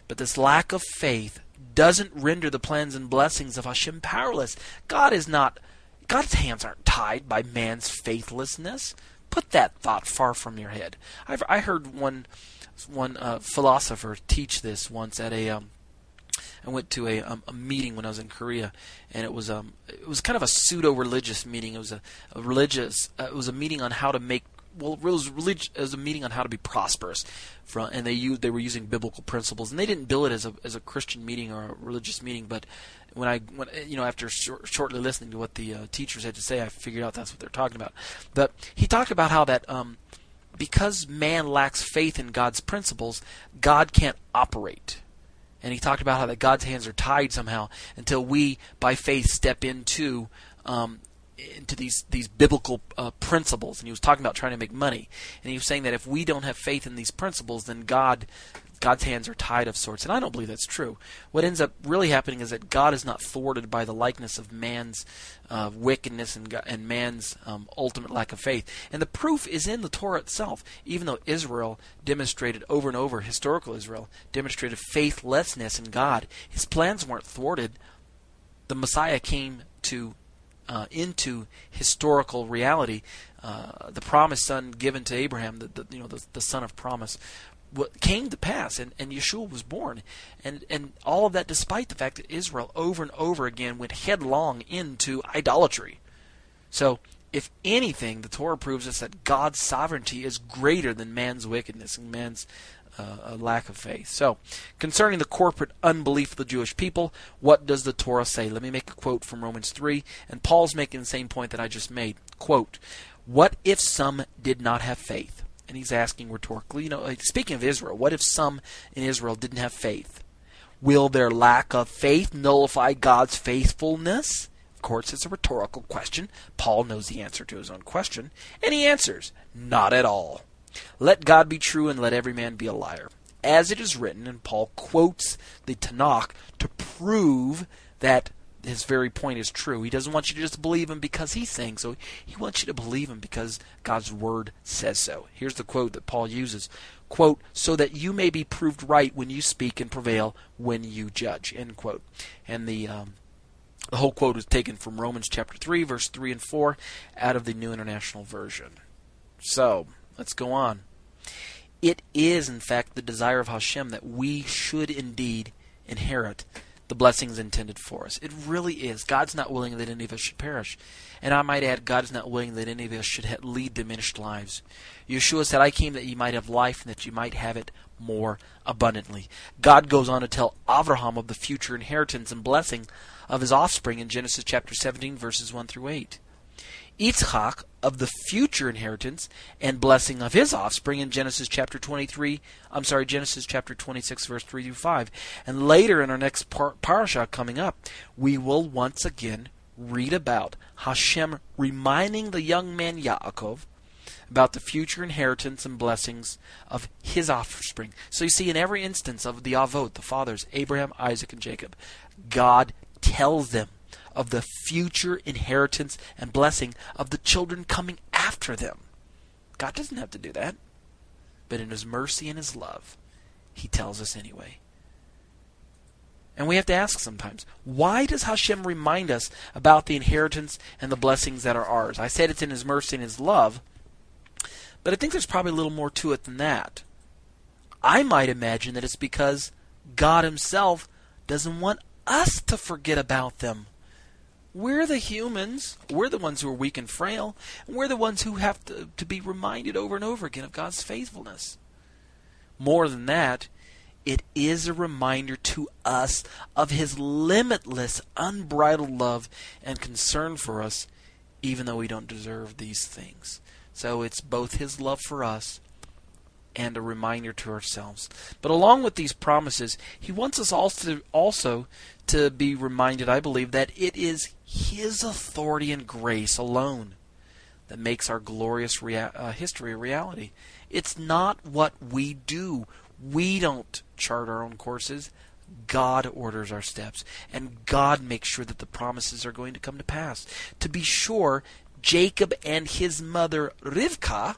But this lack of faith doesn't render the plans and blessings of Hashem powerless. God is not God's hands aren't tied by man's faithlessness. Put that thought far from your head. I've, I heard one one uh, philosopher teach this once at a um, I went to a, um, a meeting when I was in Korea, and it was um it was kind of a pseudo religious meeting. It was a, a religious uh, it was a meeting on how to make well it was relig- it was a meeting on how to be prosperous, from, and they used they were using biblical principles, and they didn't bill it as a as a Christian meeting or a religious meeting, but when I when you know after short, shortly listening to what the uh, teachers had to say, I figured out that's what they're talking about. But he talked about how that um, because man lacks faith in God's principles, God can't operate. and he talked about how that God's hands are tied somehow until we, by faith, step into um, into these these biblical uh, principles. And he was talking about trying to make money, and he was saying that if we don't have faith in these principles, then God God's hands are tied of sorts, and I don't believe that's true. What ends up really happening is that God is not thwarted by the likeness of man's uh, wickedness and, and man's um, ultimate lack of faith. And the proof is in the Torah itself. Even though Israel demonstrated over and over, historical Israel demonstrated faithlessness in God, his plans weren't thwarted. The Messiah came to uh, into historical reality. Uh, the promised son given to Abraham, the, the you know the, the son of promise, what came to pass, and, and Yeshua was born, and and all of that despite the fact that Israel over and over again went headlong into idolatry. So, if anything, the Torah proves us that God's sovereignty is greater than man's wickedness and man's uh, lack of faith. So, concerning the corporate unbelief of the Jewish people, what does the Torah say? Let me make a quote from Romans 3, and Paul's making the same point that I just made. Quote, What if some did not have faith? And he's asking rhetorically, you know, speaking of Israel, what if some in Israel didn't have faith? Will their lack of faith nullify God's faithfulness? Of course, it's a rhetorical question. Paul knows the answer to his own question, and he answers, Not at all. Let God be true and let every man be a liar. As it is written, and Paul quotes the Tanakh to prove that his very point is true. He doesn't want you to just believe him because he's saying so. He wants you to believe him because God's word says so. Here's the quote that Paul uses. Quote, so that you may be proved right when you speak and prevail when you judge. End quote. And the um, the whole quote is taken from Romans chapter 3, verse 3 and 4, out of the New International Version. So, let's go on. It is, in fact, the desire of Hashem that we should indeed inherit the blessings intended for us. It really is. God's not willing that any of us should perish. And I might add, God is not willing that any of us should lead diminished lives. Yeshua said, I came that you might have life and that you might have it more abundantly. God goes on to tell Abraham of the future inheritance and blessing of his offspring in Genesis chapter 17, verses 1 through 8. Yitzchak of the future inheritance and blessing of his offspring in Genesis chapter 23, I'm sorry, Genesis chapter 26 verse 3 through 5. And later in our next par- parasha coming up, we will once again read about Hashem reminding the young man Yaakov about the future inheritance and blessings of his offspring. So you see in every instance of the Avot, the fathers, Abraham, Isaac, and Jacob, God tells them of the future inheritance and blessing of the children coming after them. God doesn't have to do that. But in His mercy and His love, He tells us anyway. And we have to ask sometimes, why does Hashem remind us about the inheritance and the blessings that are ours? I said it's in His mercy and His love, but I think there's probably a little more to it than that. I might imagine that it's because God Himself doesn't want us to forget about them. We're the humans. We're the ones who are weak and frail. And we're the ones who have to, to be reminded over and over again of God's faithfulness. More than that, it is a reminder to us of His limitless, unbridled love and concern for us, even though we don't deserve these things. So it's both His love for us and a reminder to ourselves. But along with these promises, He wants us also, also to be reminded, I believe, that it is His authority and grace alone that makes our glorious rea- uh, history a reality. It's not what we do. We don't chart our own courses. God orders our steps, and God makes sure that the promises are going to come to pass. To be sure, Jacob and his mother Rivka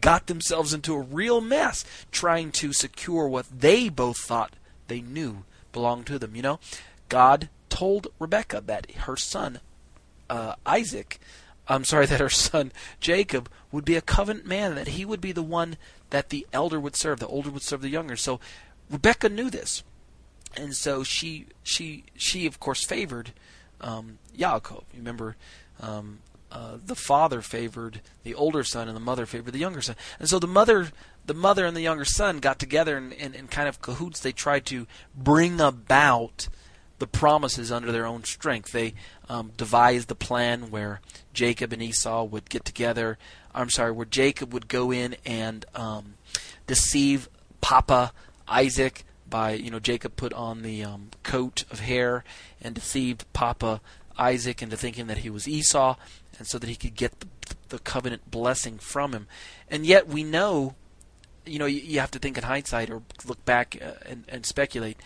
got themselves into a real mess trying to secure what they both thought they knew belonged to them. You know, God told Rebecca that her son uh, Isaac, I'm sorry, that her son Jacob would be a covenant man, that he would be the one that the elder would serve, the older would serve the younger. So Rebecca knew this, and so she she she of course favored um, Yaakov. You remember. Um, uh, the father favored the older son and the mother favored the younger son. And so the mother the mother and the younger son got together and, and, and kind of cahoots they tried to bring about the promises under their own strength. They um, devised the plan where Jacob and Esau would get together. I'm sorry, where Jacob would go in and um, deceive Papa Isaac by you know Jacob put on the um, coat of hair and deceived Papa Isaac into thinking that he was Esau, and so that he could get the, the covenant blessing from him. And yet we know, you know, you, have to think in hindsight or look back uh, and, and speculate.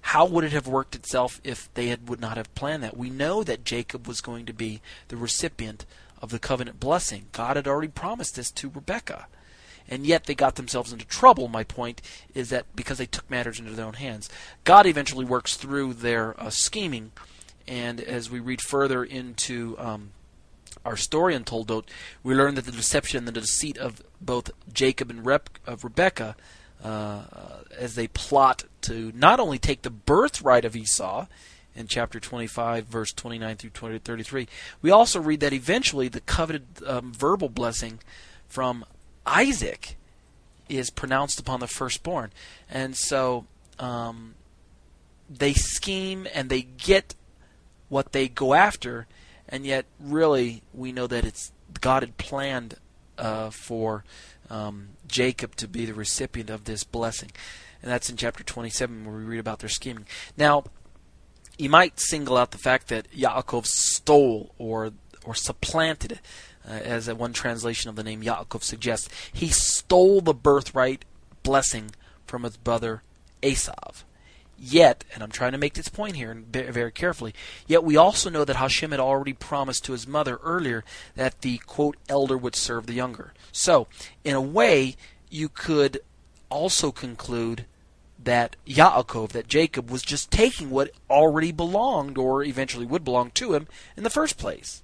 How would it have worked itself if they had, would not have planned that? We know that Jacob was going to be the recipient of the covenant blessing. God had already promised this to Rebekah and yet they got themselves into trouble. My point is that because they took matters into their own hands, God eventually works through their uh, scheming, and as we read further into um, our story in Toldot, we learn that the deception and the deceit of both Jacob and Rep- of Rebekah, uh, as they plot to not only take the birthright of Esau in chapter 25, verse 29 through 20, 33, we also read that eventually the coveted um, verbal blessing from Isaac is pronounced upon the firstborn. And so um, they scheme and they get what they go after, and yet really we know that it's God had planned uh, for um, Jacob to be the recipient of this blessing. And that's in chapter 27 where we read about their scheming. Now, you might single out the fact that Yaakov stole or or supplanted uh, as one translation of the name Yaakov suggests, he stole the birthright blessing from his brother Esav. Yet, and I'm trying to make this point here very carefully, yet we also know that Hashem had already promised to his mother earlier that the quote elder would serve the younger. So, in a way, you could also conclude that Yaakov, that Jacob, was just taking what already belonged or eventually would belong to him in the first place.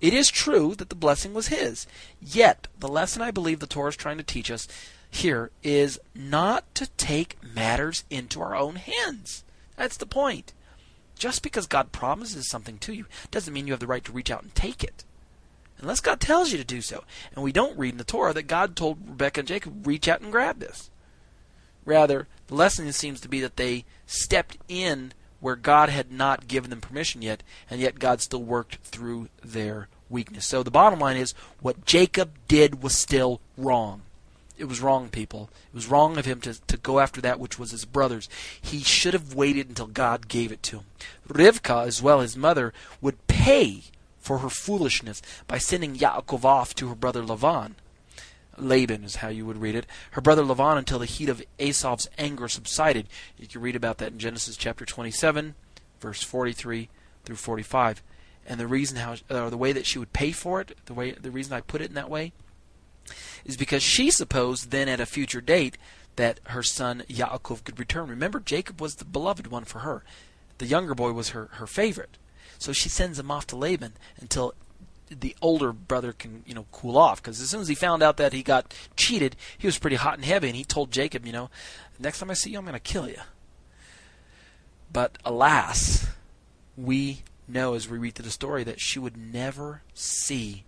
It is true that the blessing was his. Yet, the lesson I believe the Torah is trying to teach us here is not to take matters into our own hands. That's the point. Just because God promises something to you doesn't mean you have the right to reach out and take it. Unless God tells you to do so. And we don't read in the Torah that God told Rebekah and Jacob, reach out and grab this. Rather, the lesson seems to be that they stepped in where God had not given them permission yet, and yet God still worked through their weakness. So the bottom line is what Jacob did was still wrong. It was wrong, people. It was wrong of him to, to go after that which was his brother's. He should have waited until God gave it to him. Rivka, as well, his mother, would pay for her foolishness by sending Yaakov off to her brother Lavan. Laban is how you would read it. Her brother Lavan until the heat of Esau's anger subsided. You can read about that in Genesis chapter 27, verse 43 through 45. And the reason how, or the way that she would pay for it, the way, the reason I put it in that way, is because she supposed then at a future date that her son Yaakov could return. Remember, Jacob was the beloved one for her. The younger boy was her, her favorite. So she sends him off to Laban until the older brother can you know cool off because as soon as he found out that he got cheated, he was pretty hot and heavy, and he told Jacob, you know, next time I see you, I'm going to kill you. But alas, we know as we read through the story that she would never see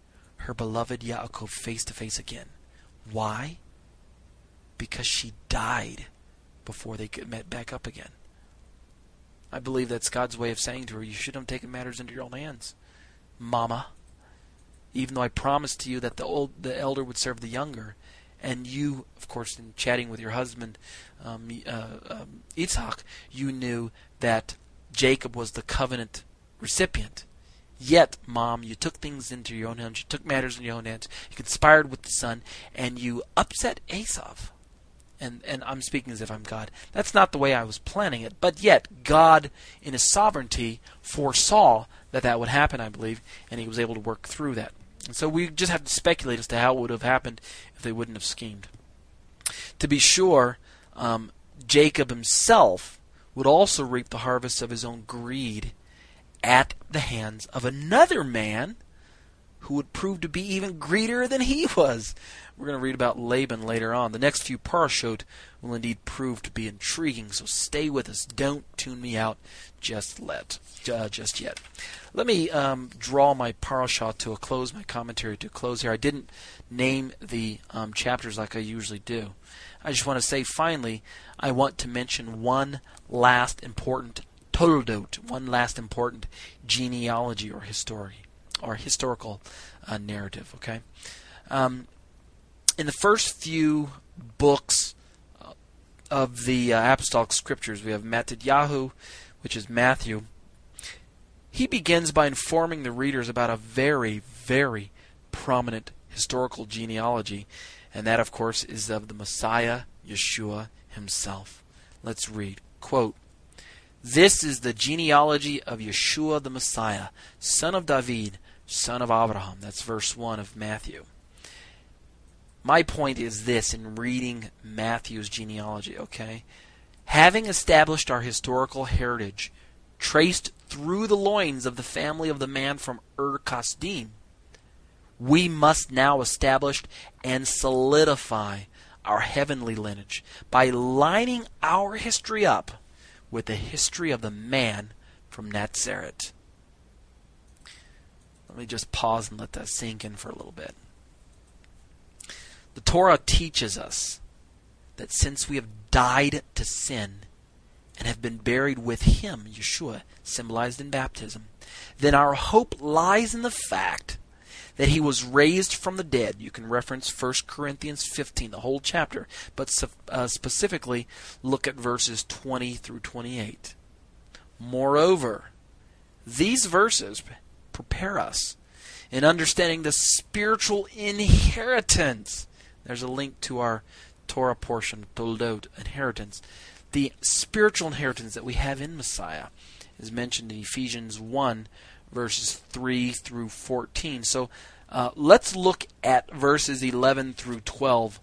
her beloved Yaakov face to face again. Why? Because she died before they could met back up again. I believe that's God's way of saying to her, you shouldn't have taken matters into your own hands, Mama even though I promised to you that the old the elder would serve the younger, and you, of course, in chatting with your husband, um, uh, um, you knew that Jacob was the covenant recipient. Yet, mom, you took things into your own hands. You took matters in your own hands. You conspired with the son, and you upset Esav. And and I'm speaking as if I'm God. That's not the way I was planning it. But yet, God, in His sovereignty, foresaw that that would happen. I believe, and He was able to work through that. And so we just have to speculate as to how it would have happened if they wouldn't have schemed. To be sure, um, Jacob himself would also reap the harvest of his own greed at the hands of another man who would prove to be even greedier than he was. We're going to read about Laban later on. The next few parashot will indeed prove to be intriguing, so stay with us. Don't tune me out just let uh, just yet. Let me um, draw my parashah to a close, my commentary to a close here. I didn't name the um, chapters like I usually do. I just want to say finally, I want to mention one last important toldot, one last important genealogy or history or historical uh, narrative. Okay, um, in the first few books of the uh, apostolic scriptures. We have Matthew, which is Matthew. He begins by informing the readers about a very, very prominent historical genealogy, and that, of course, is of the Messiah, Yeshua himself. Let's read. Quote, this is the genealogy of Yeshua the Messiah, son of David, son of Abraham. That's verse 1 of Matthew. My point is this in reading Matthew's genealogy, okay? Having established our historical heritage, traced through the loins of the family of the man from Ur Kasdim, we must now establish and solidify our heavenly lineage by lining our history up with the history of the man from Nazareth. Let me just pause and let that sink in for a little bit. The Torah teaches us that since we have died to sin and have been buried with him, Yeshua, symbolized in baptism, then our hope lies in the fact that he was raised from the dead. You can reference 1 Corinthians 15, the whole chapter, but uh, specifically look at verses 20 through 28. Moreover, these verses prepare us in understanding the spiritual inheritance. There's a link to our Torah portion, Toldot, inheritance. The spiritual inheritance that we have in Messiah is mentioned in Ephesians 1, verses 3 through 14. So uh, let's look at verses 11 through 12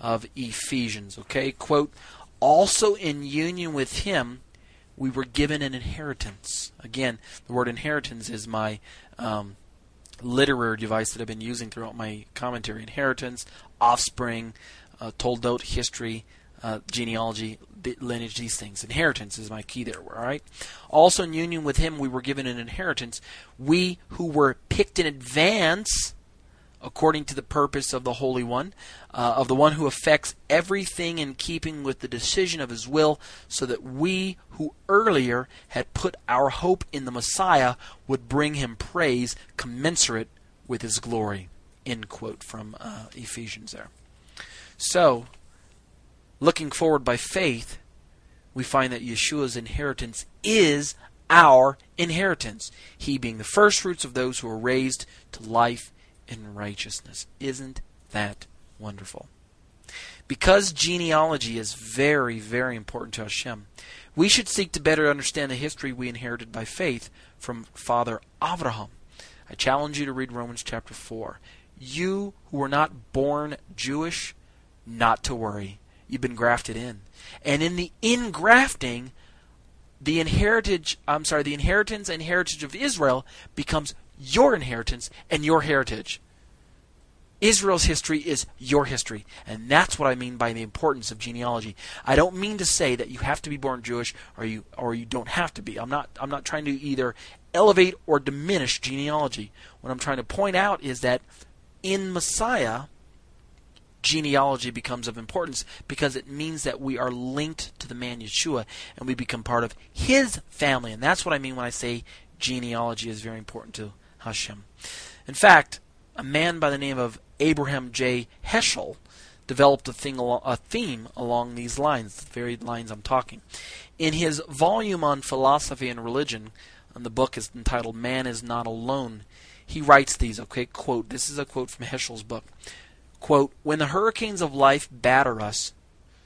of Ephesians. Okay, quote, also in union with him we were given an inheritance. Again, the word inheritance is my um, literary device that I've been using throughout my commentary. Inheritance, offspring, uh, toldot, history, uh, genealogy, lineage, these things. Inheritance is my key there, all right? Also, in union with him, we were given an inheritance. We who were picked in advance, according to the purpose of the Holy One, uh, of the one who affects everything in keeping with the decision of his will, so that we who earlier had put our hope in the Messiah would bring him praise commensurate with his glory. End quote from uh, Ephesians there. So, looking forward by faith, we find that Yeshua's inheritance is our inheritance, he being the first fruits of those who are raised to life in righteousness. Isn't that wonderful? Because genealogy is very, very important to Hashem, we should seek to better understand the history we inherited by faith from Father Abraham. I challenge you to read Romans chapter 4. You who were not born Jewish, not to worry. You've been grafted in. And in the ingrafting, the inheritance I'm sorry, the inheritance and heritage of Israel becomes your inheritance and your heritage. Israel's history is your history. And that's what I mean by the importance of genealogy. I don't mean to say that you have to be born Jewish or you or you don't have to be. I'm not I'm not trying to either elevate or diminish genealogy. What I'm trying to point out is that in Messiah genealogy becomes of importance because it means that we are linked to the man Yeshua and we become part of his family. And that's what I mean when I say genealogy is very important to Hashem. In fact, a man by the name of Abraham J. Heschel developed a, thing, a theme along these lines, the very lines I'm talking. In his volume on philosophy and religion, and the book is entitled Man is Not Alone, he writes these, okay, quote, this is a quote from Heschel's book. Quote, when the hurricanes of life batter us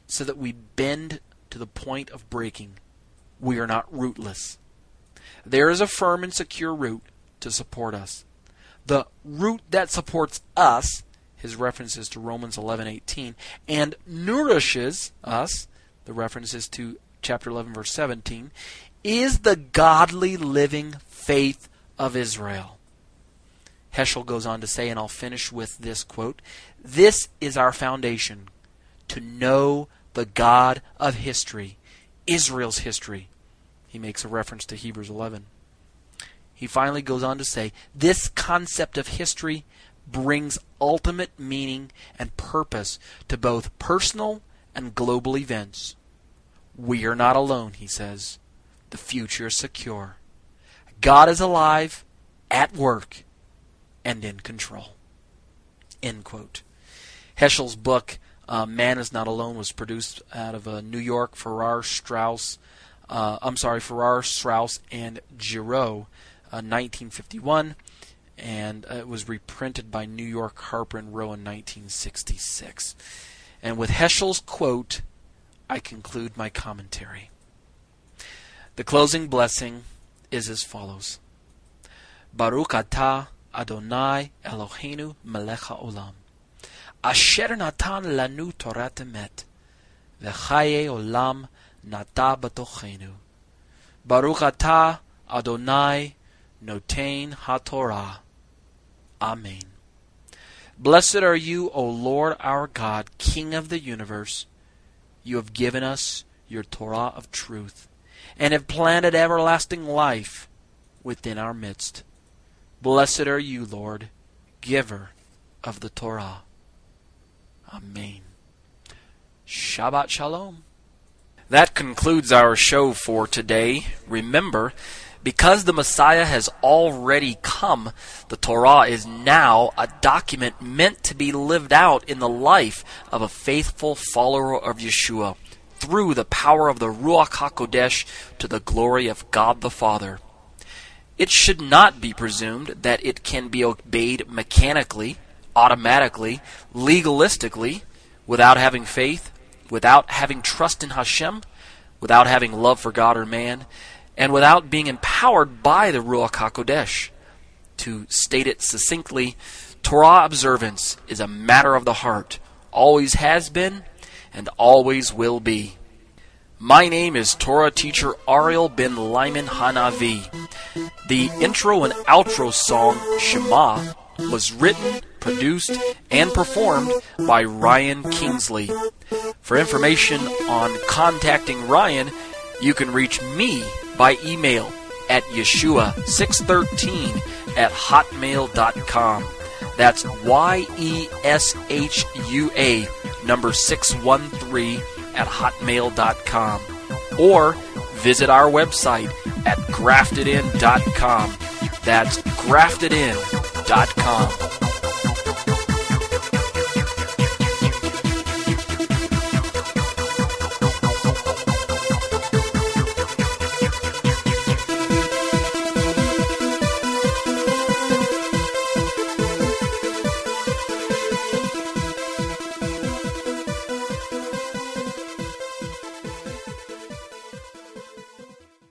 so that we bend to the point of breaking, we are not rootless. There is a firm and secure root to support us. The root that supports us, his references to Romans 11:18, and nourishes us, the references to chapter 11 verse 17, is the godly living faith of Israel. Heschel goes on to say, and I'll finish with this quote This is our foundation to know the God of history, Israel's history. He makes a reference to Hebrews 11. He finally goes on to say, This concept of history brings ultimate meaning and purpose to both personal and global events. We are not alone, he says. The future is secure. God is alive, at work, and in control. End quote. Heschel's book Uh, Man is Not Alone was produced out of uh, New York. Farrar Straus, uh, I'm sorry, Farrar Straus and Giroux, 1951, and it was reprinted by New York Harper and Row in 1966. And with Heschel's quote, I conclude my commentary. The closing blessing is as follows. Baruch atah Adonai Eloheinu melech Olam. Asher natan lanu Torah emet. V'chaye olam nata batochenu. Baruch Ata Adonai notain haTorah. Amen. Blessed are you, O Lord our God, King of the universe. You have given us your Torah of truth, and have planted everlasting life within our midst. Blessed are you, Lord, giver of the Torah. Amen. Shabbat Shalom. That concludes our show for today. Remember, because the Messiah has already come, the Torah is now a document meant to be lived out in the life of a faithful follower of Yeshua through the power of the Ruach HaKodesh to the glory of God the Father. It should not be presumed that it can be obeyed mechanically, automatically, legalistically, without having faith, without having trust in Hashem, without having love for God or man, and without being empowered by the Ruach HaKodesh. To state it succinctly, Torah observance is a matter of the heart, always has been, and always will be. My name is Torah teacher Ariel ben Lyman Hanavi. The intro and outro song Shema was written, produced, and performed by Ryan Kingsley. For information on contacting Ryan, you can reach me by email at yeshua613 at hotmail.com. That's Y E S H U A number 613 at hotmail.com or visit our website at graftedin.com. That's graftedin.com.